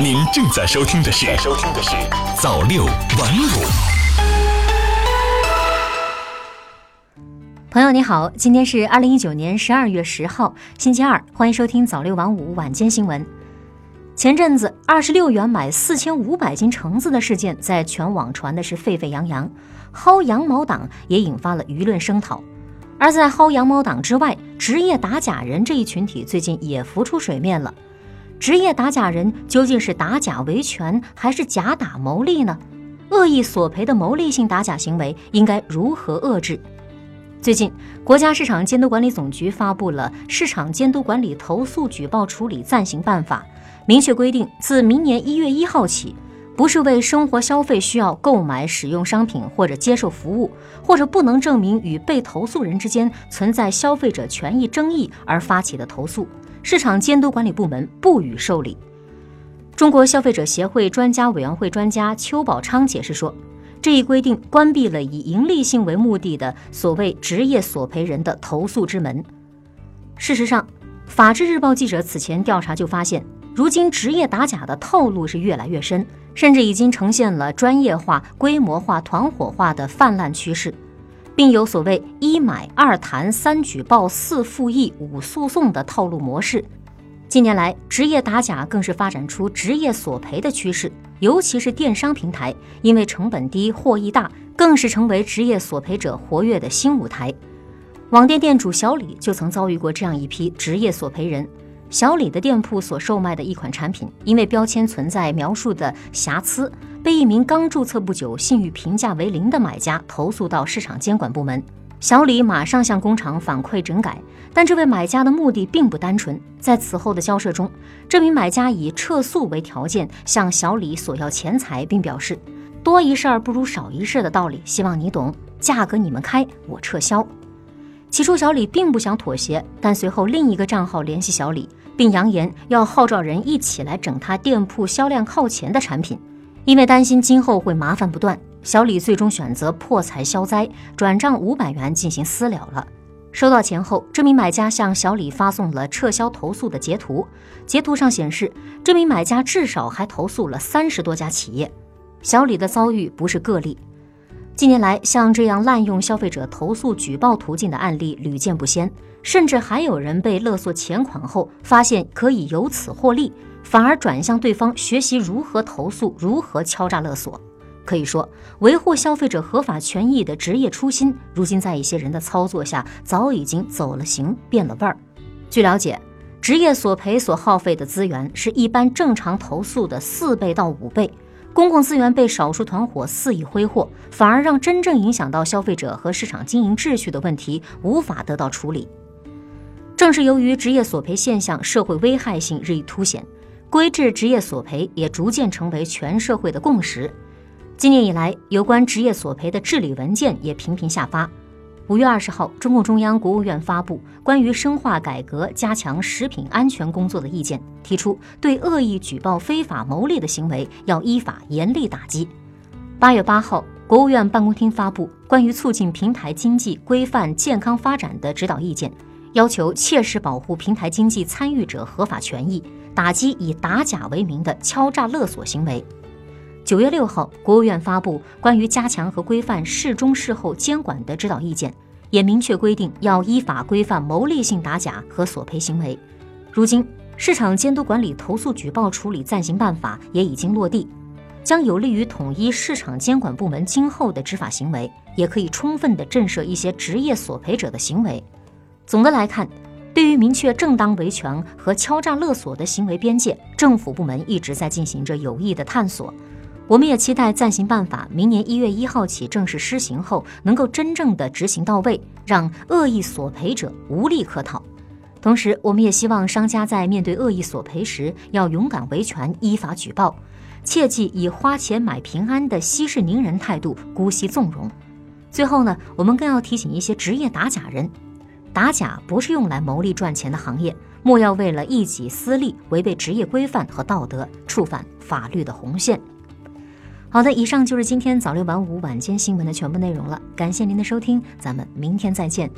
您正在收听的是《收听的是早六晚五》。朋友你好，今天是二零一九年十二月十号，星期二，欢迎收听早六晚五晚间新闻。前阵子二十六元买四千五百斤橙子的事件在全网传的是沸沸扬扬，薅羊毛党也引发了舆论声讨。而在薅羊毛党之外，职业打假人这一群体最近也浮出水面了。职业打假人究竟是打假维权，还是假打牟利呢？恶意索赔的牟利性打假行为应该如何遏制？最近，国家市场监督管理总局发布了《市场监督管理投诉举报处理暂行办法》，明确规定，自明年一月一号起，不是为生活消费需要购买、使用商品或者接受服务，或者不能证明与被投诉人之间存在消费者权益争议而发起的投诉，市场监督管理部门不予受理。中国消费者协会专家委员会专家邱宝昌解释说。这一规定关闭了以盈利性为目的的所谓职业索赔人的投诉之门。事实上，法制日报记者此前调查就发现，如今职业打假的套路是越来越深，甚至已经呈现了专业化、规模化、团伙化的泛滥趋势，并有所谓一买二谈三举报四复议五诉讼的套路模式。近年来，职业打假更是发展出职业索赔的趋势。尤其是电商平台，因为成本低、获益大，更是成为职业索赔者活跃的新舞台。网店店主小李就曾遭遇过这样一批职业索赔人。小李的店铺所售卖的一款产品，因为标签存在描述的瑕疵，被一名刚注册不久、信誉评价为零的买家投诉到市场监管部门。小李马上向工厂反馈整改，但这位买家的目的并不单纯。在此后的交涉中，这名买家以撤诉为条件向小李索要钱财，并表示“多一事不如少一事”的道理，希望你懂。价格你们开，我撤销。起初，小李并不想妥协，但随后另一个账号联系小李，并扬言要号召人一起来整他店铺销量靠前的产品，因为担心今后会麻烦不断。小李最终选择破财消灾，转账五百元进行私了了。收到钱后，这名买家向小李发送了撤销投诉的截图。截图上显示，这名买家至少还投诉了三十多家企业。小李的遭遇不是个例，近年来像这样滥用消费者投诉举报途径的案例屡见不鲜，甚至还有人被勒索钱款后，发现可以由此获利，反而转向对方学习如何投诉、如何敲诈勒索。可以说，维护消费者合法权益的职业初心，如今在一些人的操作下，早已经走了形，变了味儿。据了解，职业索赔所耗费的资源是一般正常投诉的四倍到五倍，公共资源被少数团伙肆意挥霍，反而让真正影响到消费者和市场经营秩序的问题无法得到处理。正是由于职业索赔现象社会危害性日益凸显，规制职业索赔也逐渐成为全社会的共识。今年以来，有关职业索赔的治理文件也频频下发。五月二十号，中共中央、国务院发布关于深化改革、加强食品安全工作的意见，提出对恶意举报、非法牟利的行为要依法严厉打击。八月八号，国务院办公厅发布关于促进平台经济规范健康发展的指导意见，要求切实保护平台经济参与者合法权益，打击以打假为名的敲诈勒索行为。九月六号，国务院发布关于加强和规范事中事后监管的指导意见，也明确规定要依法规范牟利性打假和索赔行为。如今，市场监督管理投诉举报处理暂行办法也已经落地，将有利于统一市场监管部门今后的执法行为，也可以充分的震慑一些职业索赔者的行为。总的来看，对于明确正当维权和敲诈勒索的行为边界，政府部门一直在进行着有益的探索。我们也期待暂行办法明年一月一号起正式施行后，能够真正的执行到位，让恶意索赔者无利可讨。同时，我们也希望商家在面对恶意索赔时，要勇敢维权，依法举报，切忌以花钱买平安的息事宁人态度姑息纵容。最后呢，我们更要提醒一些职业打假人，打假不是用来牟利赚钱的行业，莫要为了一己私利，违背职业规范和道德，触犯法律的红线。好的，以上就是今天早六晚五晚间新闻的全部内容了。感谢您的收听，咱们明天再见。